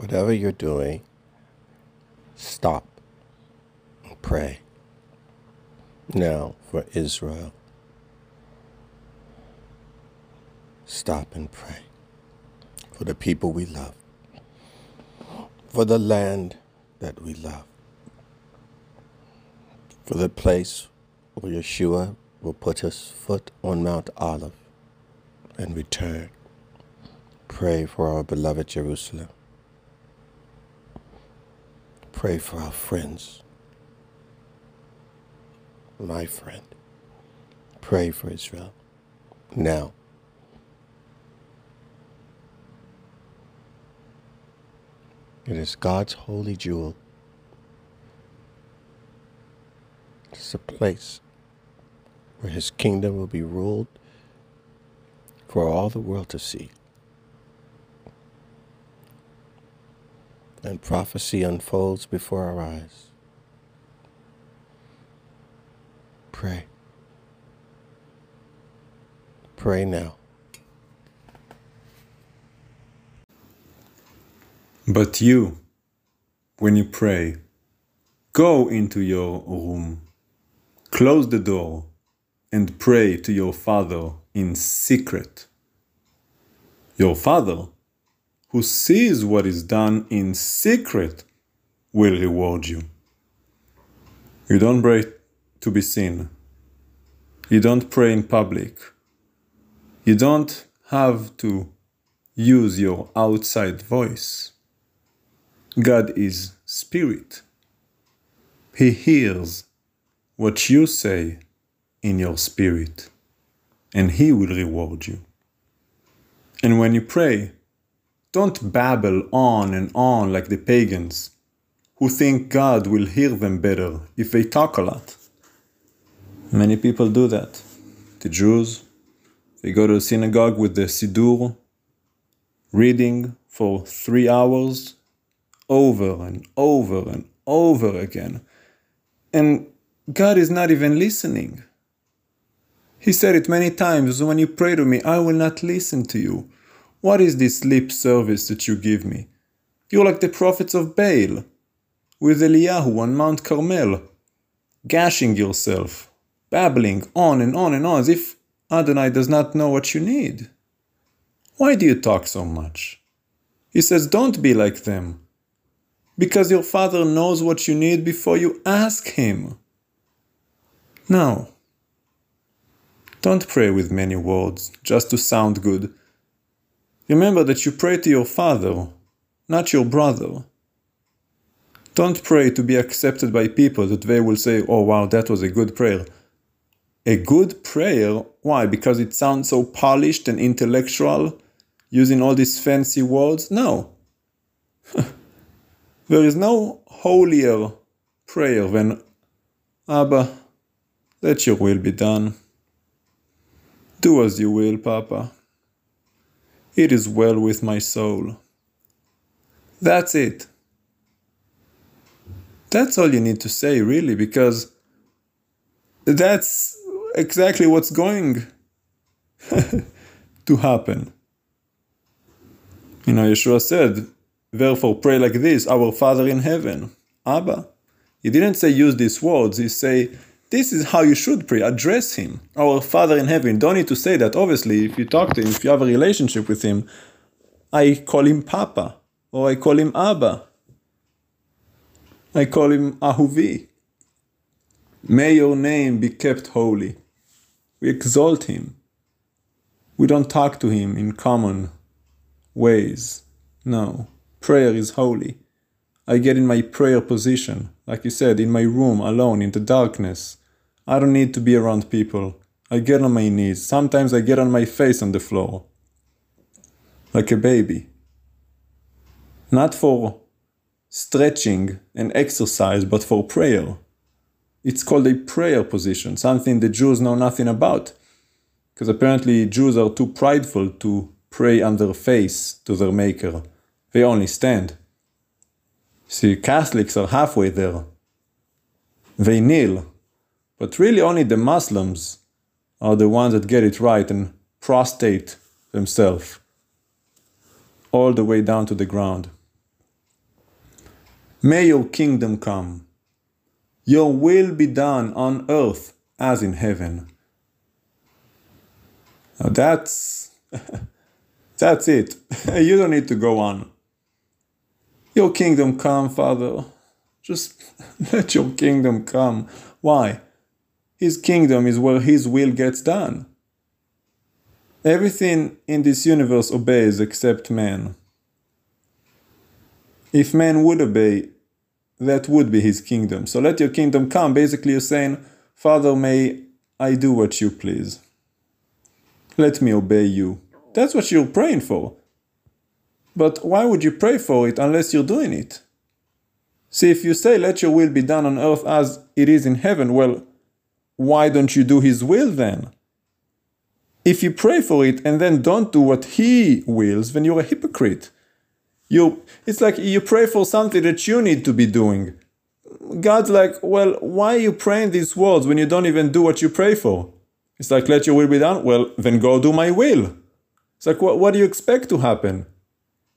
whatever you're doing, stop and pray. Now for Israel. Stop and pray for the people we love, for the land that we love, for the place where Yeshua will put his foot on Mount Olive and return. Pray for our beloved Jerusalem. Pray for our friends. My friend. Pray for Israel. Now. It is God's holy jewel. It's a place where his kingdom will be ruled for all the world to see. And prophecy unfolds before our eyes. Pray. Pray now. But you, when you pray, go into your room, close the door, and pray to your Father in secret. Your Father, who sees what is done in secret, will reward you. You don't pray to be seen. You don't pray in public. You don't have to use your outside voice. God is spirit. He hears what you say in your spirit, and He will reward you. And when you pray, don't babble on and on like the pagans who think God will hear them better if they talk a lot. Many people do that. The Jews, they go to the synagogue with the Siddur, reading for three hours over and over and over again. And God is not even listening. He said it many times when you pray to me, I will not listen to you. What is this lip service that you give me? You're like the prophets of Baal, with Eliyahu on Mount Carmel, gashing yourself, babbling on and on and on as if Adonai does not know what you need. Why do you talk so much? He says, Don't be like them because your Father knows what you need before you ask Him. Now, don't pray with many words just to sound good. Remember that you pray to your Father, not your brother. Don't pray to be accepted by people that they will say, Oh, wow, that was a good prayer. A good prayer, why? Because it sounds so polished and intellectual, using all these fancy words? No. There is no holier prayer than, Abba, let your will be done. Do as you will, Papa. It is well with my soul. That's it. That's all you need to say, really, because that's exactly what's going to happen. You know, Yeshua said, Therefore, pray like this Our Father in heaven. Abba. He didn't say use these words, he say this is how you should pray. Address him. Our Father in heaven. Don't need to say that. Obviously, if you talk to him, if you have a relationship with him, I call him Papa or I call him Abba. I call him Ahuvi. May your name be kept holy. We exalt him. We don't talk to him in common ways. No. Prayer is holy. I get in my prayer position, like you said, in my room alone in the darkness. I don't need to be around people. I get on my knees. Sometimes I get on my face on the floor. Like a baby. Not for stretching and exercise, but for prayer. It's called a prayer position, something the Jews know nothing about. Because apparently Jews are too prideful to pray on their face to their Maker they only stand. See, Catholics are halfway there. They kneel, but really only the Muslims are the ones that get it right and prostrate themselves all the way down to the ground. May your kingdom come. Your will be done on earth as in heaven. Now that's that's it. you don't need to go on. Your kingdom come, Father. Just let your kingdom come. Why? His kingdom is where his will gets done. Everything in this universe obeys except man. If man would obey, that would be his kingdom. So let your kingdom come. Basically, you're saying, Father, may I do what you please. Let me obey you. That's what you're praying for. But why would you pray for it unless you're doing it? See, if you say, Let your will be done on earth as it is in heaven, well, why don't you do his will then? If you pray for it and then don't do what he wills, then you're a hypocrite. You, it's like you pray for something that you need to be doing. God's like, well, why are you praying these words when you don't even do what you pray for? It's like, let your will be done. Well, then go do my will. It's like, what, what do you expect to happen?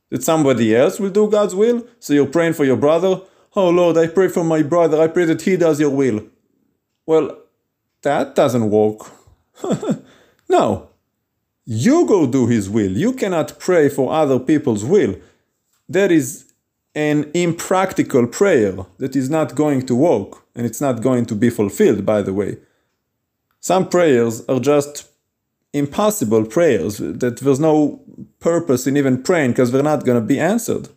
That somebody else will do God's will? So you're praying for your brother? Oh Lord, I pray for my brother. I pray that he does your will. Well, that doesn't work. no. You go do his will. You cannot pray for other people's will. That is an impractical prayer that is not going to work and it's not going to be fulfilled, by the way. Some prayers are just impossible prayers that there's no purpose in even praying because they're not going to be answered.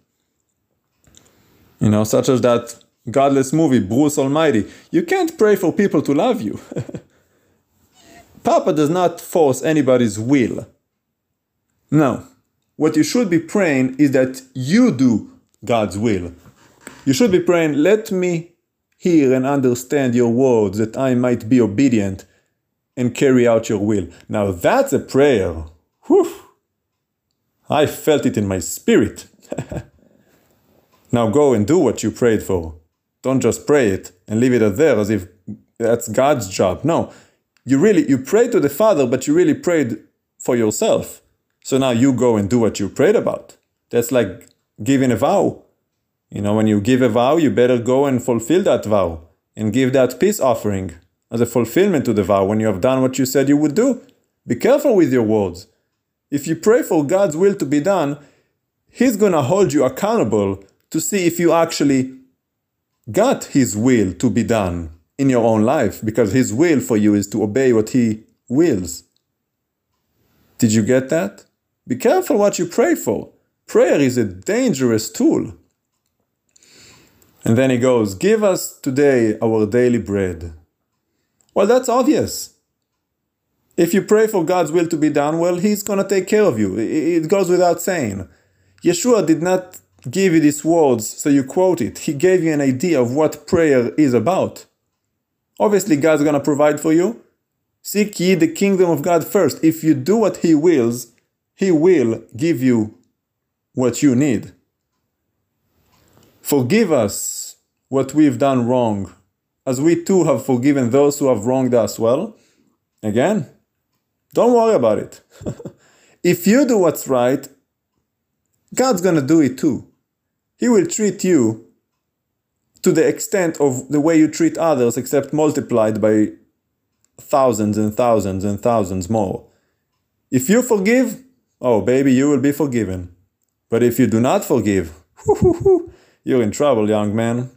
You know, such as that godless movie, Bruce Almighty. You can't pray for people to love you. Papa does not force anybody's will. No. What you should be praying is that you do God's will. You should be praying, let me hear and understand your words that I might be obedient and carry out your will. Now that's a prayer. Whew. I felt it in my spirit. now go and do what you prayed for. Don't just pray it and leave it there as if that's God's job. No, you really you pray to the Father, but you really prayed for yourself. So now you go and do what you prayed about. That's like giving a vow. You know, when you give a vow, you better go and fulfill that vow and give that peace offering as a fulfillment to the vow when you have done what you said you would do. Be careful with your words. If you pray for God's will to be done, He's going to hold you accountable to see if you actually got His will to be done in your own life, because His will for you is to obey what He wills. Did you get that? Be careful what you pray for. Prayer is a dangerous tool. And then he goes, Give us today our daily bread. Well, that's obvious. If you pray for God's will to be done, well, He's going to take care of you. It goes without saying. Yeshua did not give you these words so you quote it. He gave you an idea of what prayer is about. Obviously, God's going to provide for you. Seek ye the kingdom of God first. If you do what He wills, He will give you what you need. Forgive us what we've done wrong as we too have forgiven those who have wronged us. Well, again, don't worry about it. if you do what's right, God's gonna do it too. He will treat you to the extent of the way you treat others, except multiplied by thousands and thousands and thousands more. If you forgive, oh baby, you will be forgiven. But if you do not forgive, you're in trouble, young man.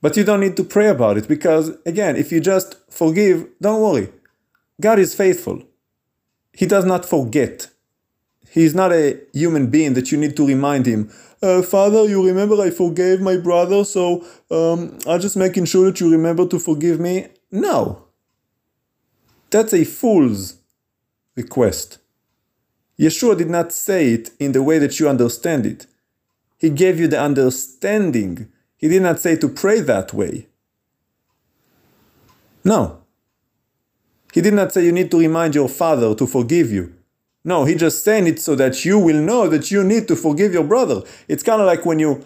But you don't need to pray about it because, again, if you just forgive, don't worry. God is faithful. He does not forget. He's not a human being that you need to remind him, uh, Father, you remember I forgave my brother, so um, I'm just making sure that you remember to forgive me. No. That's a fool's request. Yeshua did not say it in the way that you understand it. He gave you the understanding he did not say to pray that way. No. He did not say you need to remind your father to forgive you. No, he just saying it so that you will know that you need to forgive your brother. It's kind of like when you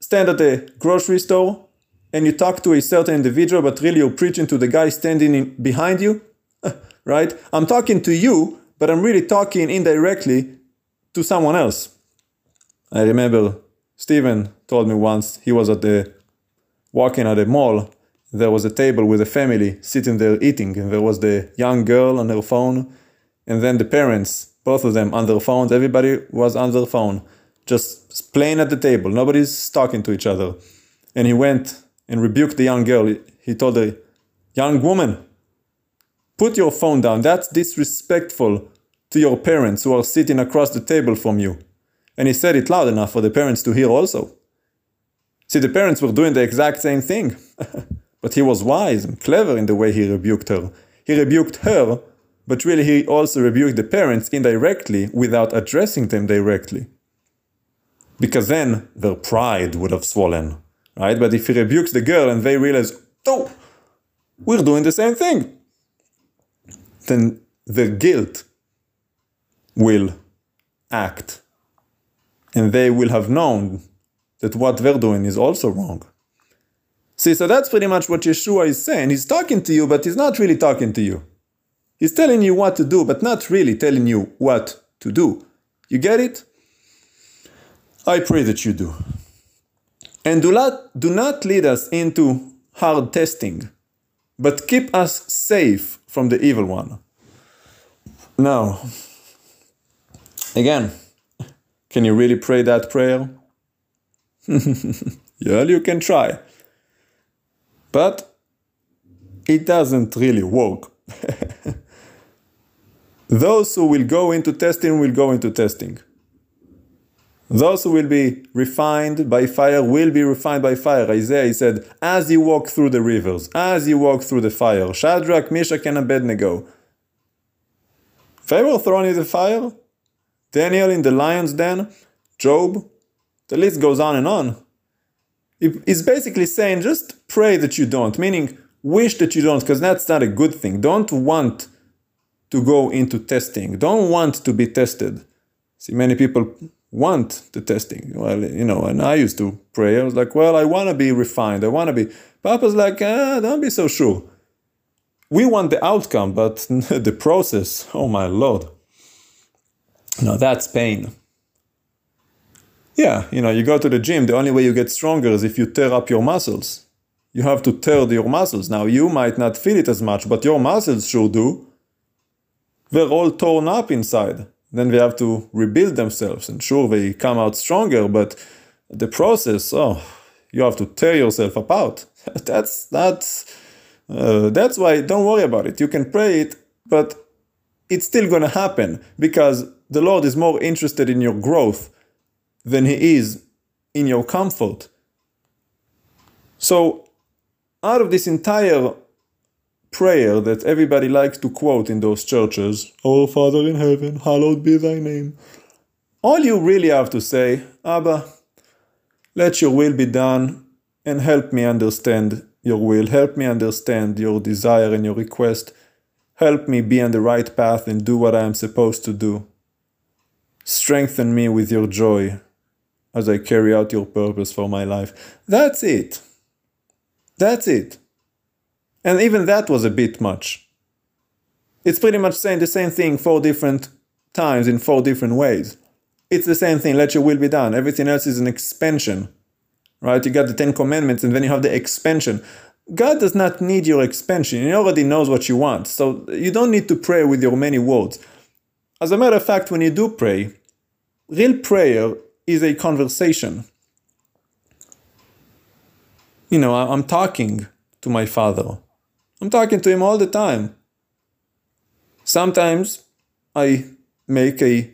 stand at a grocery store and you talk to a certain individual, but really you're preaching to the guy standing in, behind you, right? I'm talking to you, but I'm really talking indirectly to someone else. I remember Stephen told me once he was at the walking at a mall. There was a table with a family sitting there eating, and there was the young girl on her phone, and then the parents, both of them on their phones. Everybody was on their phone, just playing at the table. Nobody's talking to each other. And he went and rebuked the young girl. He told her, Young woman, put your phone down. That's disrespectful to your parents who are sitting across the table from you. And he said it loud enough for the parents to hear also. See, the parents were doing the exact same thing. but he was wise and clever in the way he rebuked her. He rebuked her, but really he also rebuked the parents indirectly without addressing them directly. Because then their pride would have swollen, right? But if he rebukes the girl and they realize, oh, we're doing the same thing, then the guilt will act. And they will have known that what they're doing is also wrong. See, so that's pretty much what Yeshua is saying. He's talking to you, but he's not really talking to you. He's telling you what to do, but not really telling you what to do. You get it? I pray that you do. And do not, do not lead us into hard testing, but keep us safe from the evil one. Now, again, can you really pray that prayer? yeah, you can try. But it doesn't really work. Those who will go into testing will go into testing. Those who will be refined by fire will be refined by fire. Isaiah he said, As you walk through the rivers, as you walk through the fire, Shadrach, Meshach, and Abednego. They were thrown in the fire. Daniel in the lion's den. Job, the list goes on and on. It's basically saying just pray that you don't, meaning wish that you don't, because that's not a good thing. Don't want to go into testing. Don't want to be tested. See, many people want the testing. Well, you know, and I used to pray. I was like, well, I want to be refined. I want to be. Papa's like, ah, don't be so sure. We want the outcome, but the process, oh my lord. Now that's pain. Yeah, you know, you go to the gym, the only way you get stronger is if you tear up your muscles. You have to tear your muscles. Now, you might not feel it as much, but your muscles sure do. They're all torn up inside. Then they have to rebuild themselves, and sure, they come out stronger, but the process, oh, you have to tear yourself apart. that's that's uh, that's why don't worry about it. You can pray it, but it's still gonna happen because the Lord is more interested in your growth than he is in your comfort. So, out of this entire prayer that everybody likes to quote in those churches, Our Father in heaven, hallowed be thy name, all you really have to say, Abba, let your will be done and help me understand your will. Help me understand your desire and your request. Help me be on the right path and do what I am supposed to do. Strengthen me with your joy as I carry out your purpose for my life. That's it. That's it. And even that was a bit much. It's pretty much saying the same thing four different times in four different ways. It's the same thing, let your will be done. Everything else is an expansion. Right? You got the Ten Commandments and then you have the expansion. God does not need your expansion. He already knows what you want. So you don't need to pray with your many words. As a matter of fact, when you do pray, real prayer is a conversation. You know, I'm talking to my father. I'm talking to him all the time. Sometimes I make a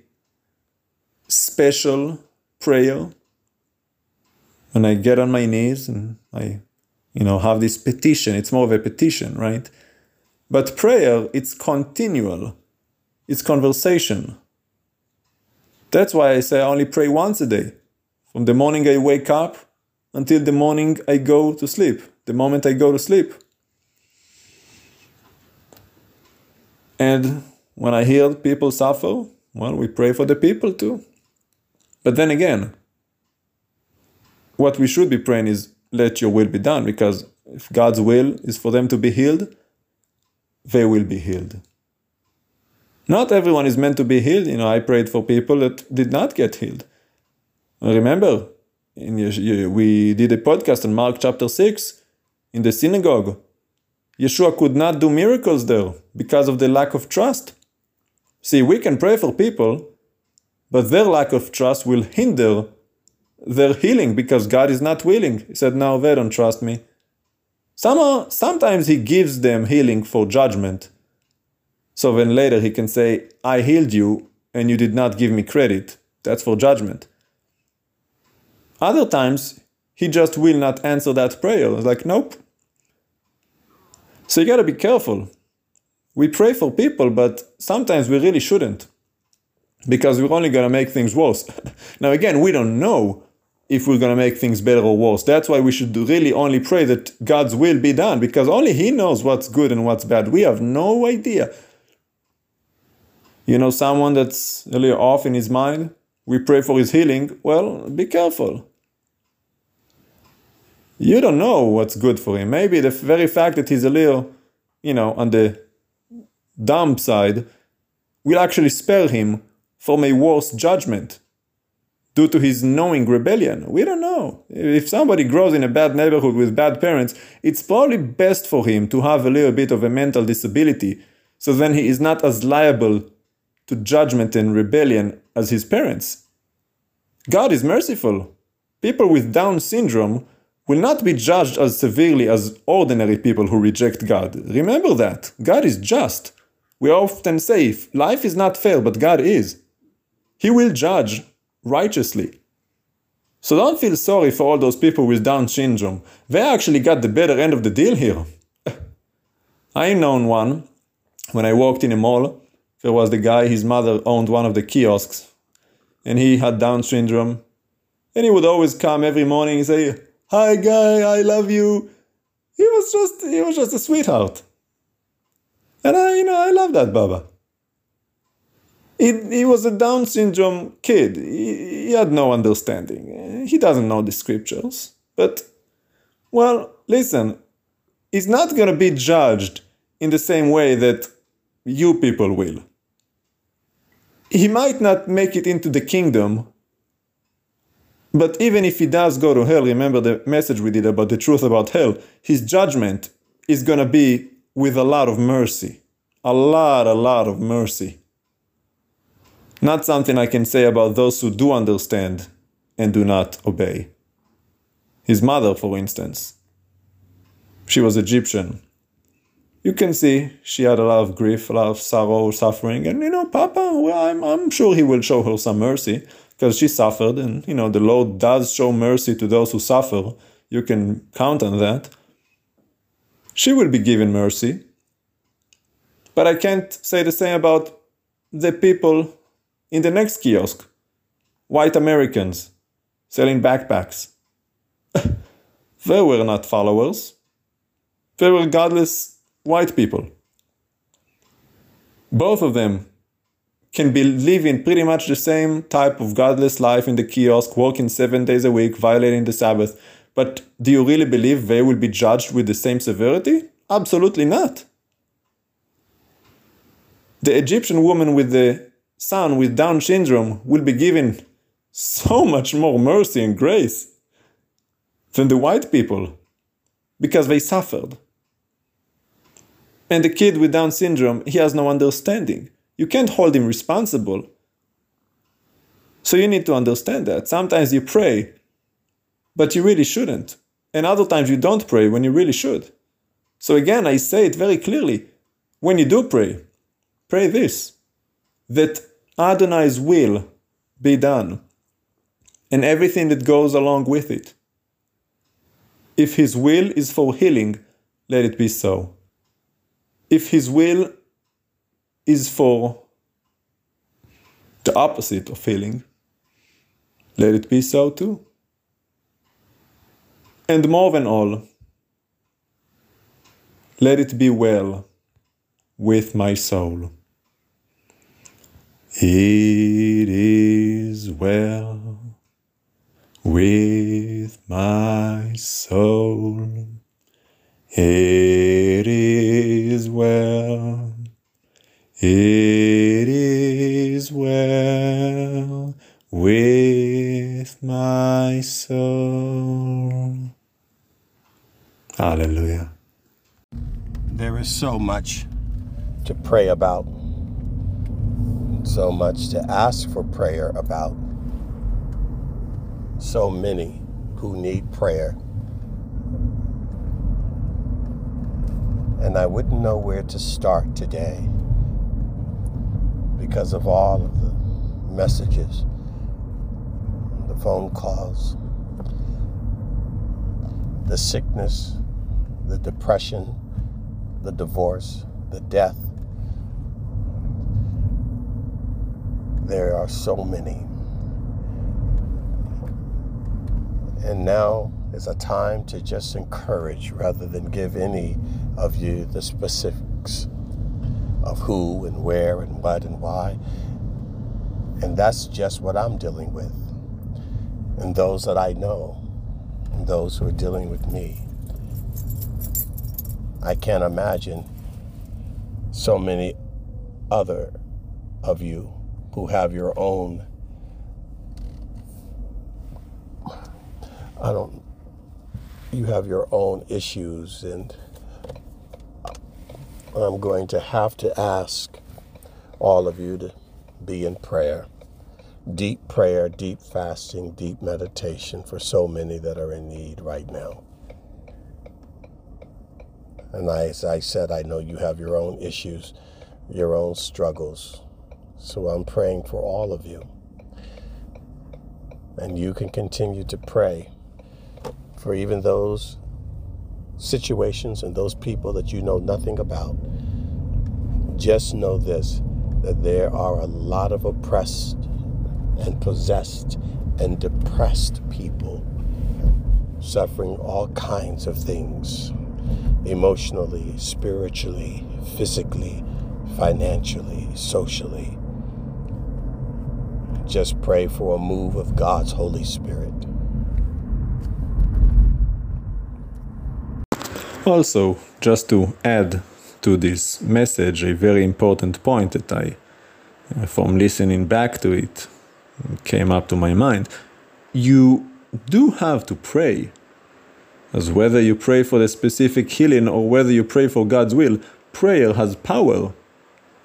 special prayer when I get on my knees and I, you know, have this petition. It's more of a petition, right? But prayer, it's continual. It's conversation. That's why I say I only pray once a day. From the morning I wake up until the morning I go to sleep, the moment I go to sleep. And when I hear people suffer, well, we pray for the people too. But then again, what we should be praying is let your will be done because if God's will is for them to be healed, they will be healed. Not everyone is meant to be healed. You know, I prayed for people that did not get healed. Remember, in, we did a podcast on Mark chapter 6 in the synagogue. Yeshua could not do miracles there because of the lack of trust. See, we can pray for people, but their lack of trust will hinder their healing because God is not willing. He said, Now they don't trust me. Somehow, sometimes He gives them healing for judgment. So then later He can say, I healed you and you did not give me credit. That's for judgment. Other times, He just will not answer that prayer. It's like, Nope. So you gotta be careful. We pray for people, but sometimes we really shouldn't because we're only gonna make things worse. now, again, we don't know if we're going to make things better or worse. That's why we should really only pray that God's will be done because only He knows what's good and what's bad. We have no idea. You know, someone that's a little off in his mind, we pray for his healing. Well, be careful. You don't know what's good for him. Maybe the very fact that he's a little, you know, on the dumb side will actually spare him from a worse judgment due to his knowing rebellion. We don't know. If somebody grows in a bad neighborhood with bad parents, it's probably best for him to have a little bit of a mental disability so then he is not as liable to judgment and rebellion as his parents. God is merciful. People with Down syndrome will not be judged as severely as ordinary people who reject God. Remember that. God is just. We often say life is not fair, but God is. He will judge righteously. So don't feel sorry for all those people with Down syndrome. They actually got the better end of the deal here. I known one when I walked in a mall. There was the guy, his mother owned one of the kiosks, and he had Down syndrome. And he would always come every morning and say, Hi guy, I love you. He was just he was just a sweetheart. And I, you know, I love that Baba he, he was a Down syndrome kid. He, he had no understanding. He doesn't know the scriptures. But, well, listen, he's not going to be judged in the same way that you people will. He might not make it into the kingdom, but even if he does go to hell, remember the message we did about the truth about hell, his judgment is going to be with a lot of mercy. A lot, a lot of mercy. Not something I can say about those who do understand and do not obey. His mother, for instance, she was Egyptian. You can see she had a lot of grief, a lot of sorrow, suffering, and you know, Papa, well, I'm, I'm sure he will show her some mercy because she suffered, and you know, the Lord does show mercy to those who suffer. You can count on that. She will be given mercy. But I can't say the same about the people in the next kiosk, white Americans selling backpacks. they were not followers, they were godless white people. Both of them can be living pretty much the same type of godless life in the kiosk, working seven days a week, violating the Sabbath. But do you really believe they will be judged with the same severity? Absolutely not. The Egyptian woman with the son with Down syndrome will be given so much more mercy and grace than the white people because they suffered. And the kid with Down syndrome, he has no understanding. You can't hold him responsible. So you need to understand that. Sometimes you pray, but you really shouldn't. And other times you don't pray when you really should. So again, I say it very clearly. When you do pray, pray this that Adonai's will be done and everything that goes along with it. If his will is for healing, let it be so. If his will is for the opposite of healing, let it be so too. And more than all, let it be well with my soul. It is well with my soul. It It is well with my soul. Hallelujah. There is so much to pray about, so much to ask for prayer about, so many who need prayer. And I wouldn't know where to start today because of all of the messages, the phone calls, the sickness, the depression, the divorce, the death. There are so many. And now is a time to just encourage rather than give any of you the specifics of who and where and what and why. And that's just what I'm dealing with. And those that I know, and those who are dealing with me. I can't imagine so many other of you who have your own I don't you have your own issues and I'm going to have to ask all of you to be in prayer. Deep prayer, deep fasting, deep meditation for so many that are in need right now. And I, as I said, I know you have your own issues, your own struggles. So I'm praying for all of you. And you can continue to pray for even those situations and those people that you know nothing about. Just know this that there are a lot of oppressed and possessed and depressed people suffering all kinds of things emotionally, spiritually, physically, financially, socially. Just pray for a move of God's Holy Spirit. Also, just to add to this message, a very important point that I, uh, from listening back to it, came up to my mind. You do have to pray. As whether you pray for the specific healing or whether you pray for God's will, prayer has power.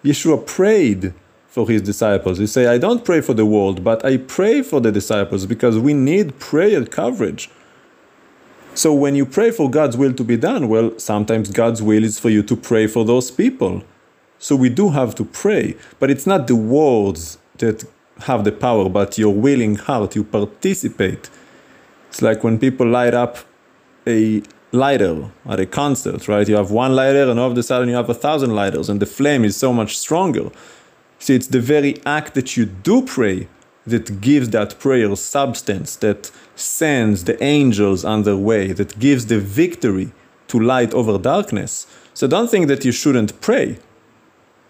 Yeshua prayed for his disciples. He say, I don't pray for the world, but I pray for the disciples because we need prayer coverage. So when you pray for God's will to be done, well, sometimes God's will is for you to pray for those people. So we do have to pray, but it's not the words that have the power, but your willing heart. You participate. It's like when people light up a lighter at a concert, right? You have one lighter, and all of a sudden you have a thousand lighters, and the flame is so much stronger. See, it's the very act that you do pray that gives that prayer substance, that sends the angels on their way, that gives the victory to light over darkness. So don't think that you shouldn't pray.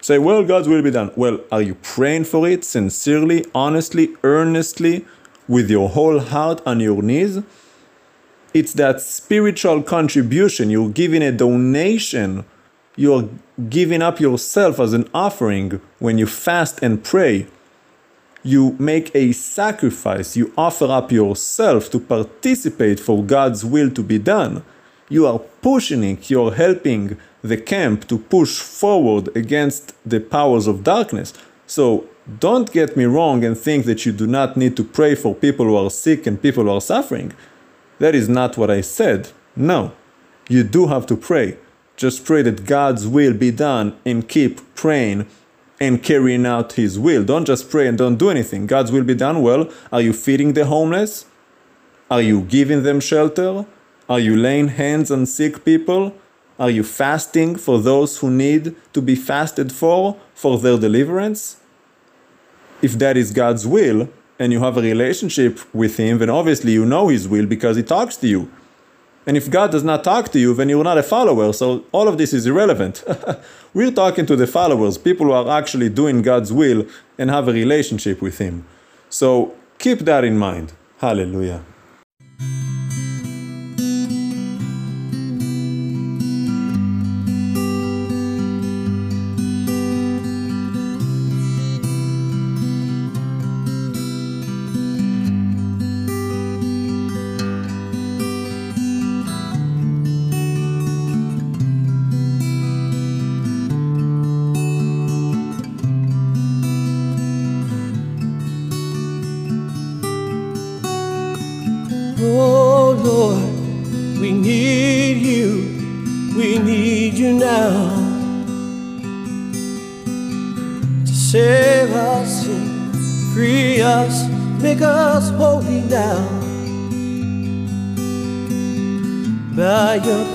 Say, well, God's will be done. Well, are you praying for it sincerely, honestly, earnestly, with your whole heart on your knees? It's that spiritual contribution. You're giving a donation. You're giving up yourself as an offering when you fast and pray you make a sacrifice, you offer up yourself to participate for God's will to be done. You are pushing it, you're helping the camp to push forward against the powers of darkness. So don't get me wrong and think that you do not need to pray for people who are sick and people who are suffering. That is not what I said. No, you do have to pray. Just pray that God's will be done and keep praying and carrying out His will. Don't just pray and don't do anything. God's will be done. Well, are you feeding the homeless? Are you giving them shelter? Are you laying hands on sick people? Are you fasting for those who need to be fasted for, for their deliverance? If that is God's will, and you have a relationship with Him, then obviously you know His will because He talks to you. And if God does not talk to you, then you're not a follower. So all of this is irrelevant. We're talking to the followers, people who are actually doing God's will and have a relationship with Him. So keep that in mind. Hallelujah.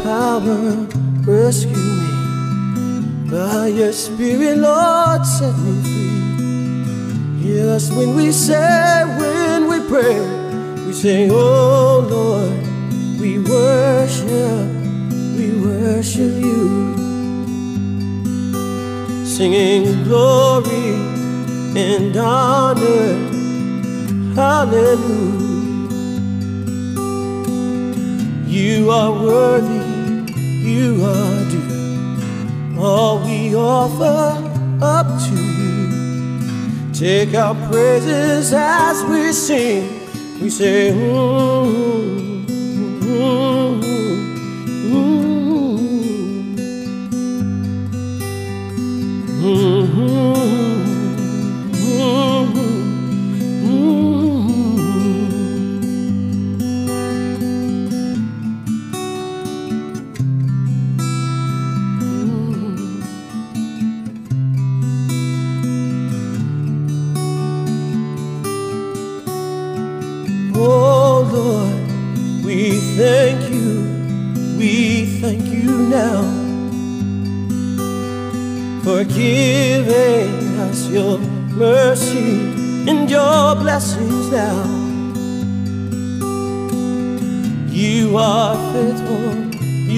Power, rescue me. By your spirit, Lord, set me free. Hear us when we say, when we pray, we say, Oh Lord, we worship, we worship you. Singing glory and honor, hallelujah. You are worthy, you are due. All we offer up to you. Take our praises as we sing. We say, mm, your blessings now. You are faithful,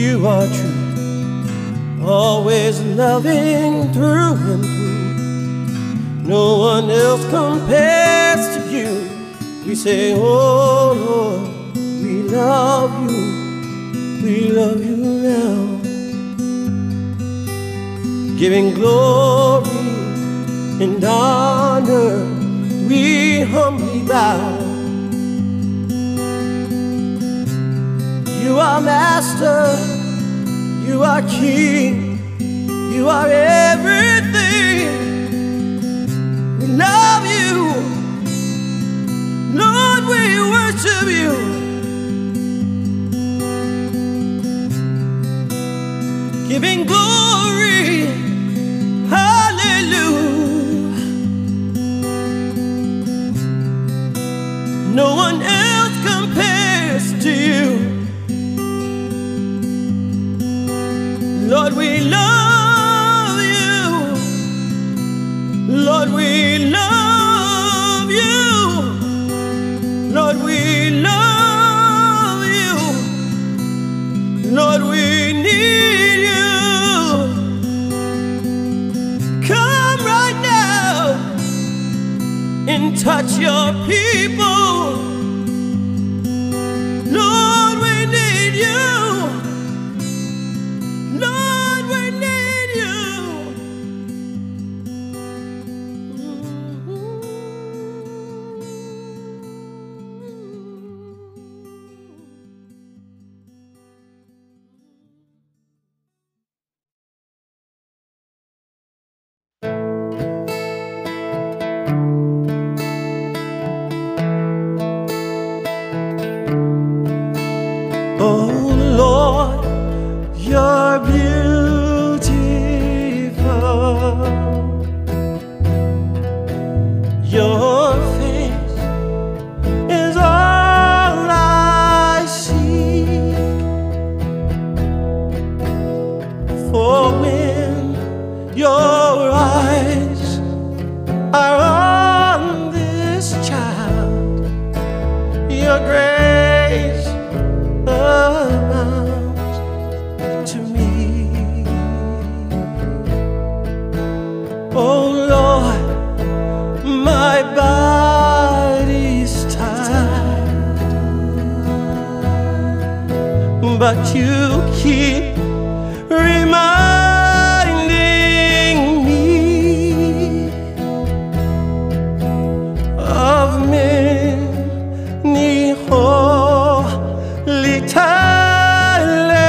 you are true, always loving through and through. No one else compares to you. We say, Oh Lord, we love you, we love you now. Giving glory and honor, we humbly bow. You are Master, you are King, you are everything. We love you. Lord, we worship you. Giving glory, No one else compares to you. Lord, we love you. Lord, we love you. Lord, we love you. Lord, we need you. Come right now and touch your people. Oh but you keep reminding me of many holy tireless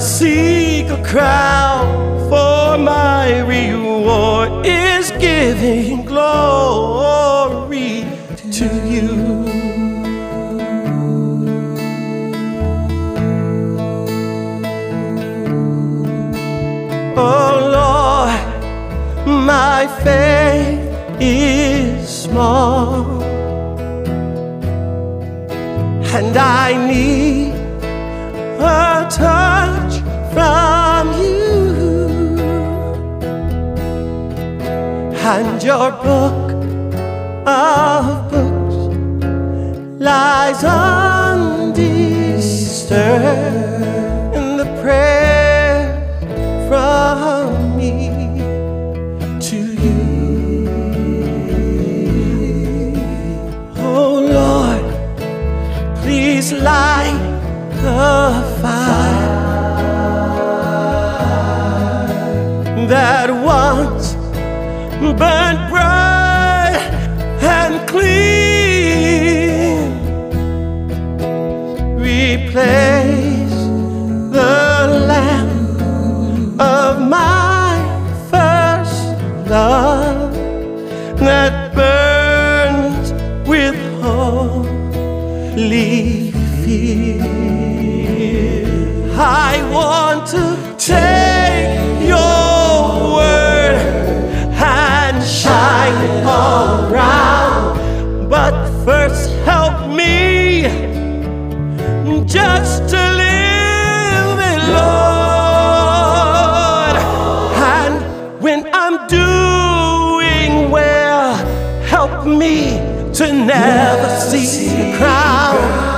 seek a crown. For my reward is giving glory to you. Oh Lord, my faith is small, and I need a touch from you, and your book of books lies undisturbed in the prayer from me to you. Oh Lord, please light the that once burned bright and clean. Replace the lamp of my first love that burns with holy fear. I want to take me to never see the crown.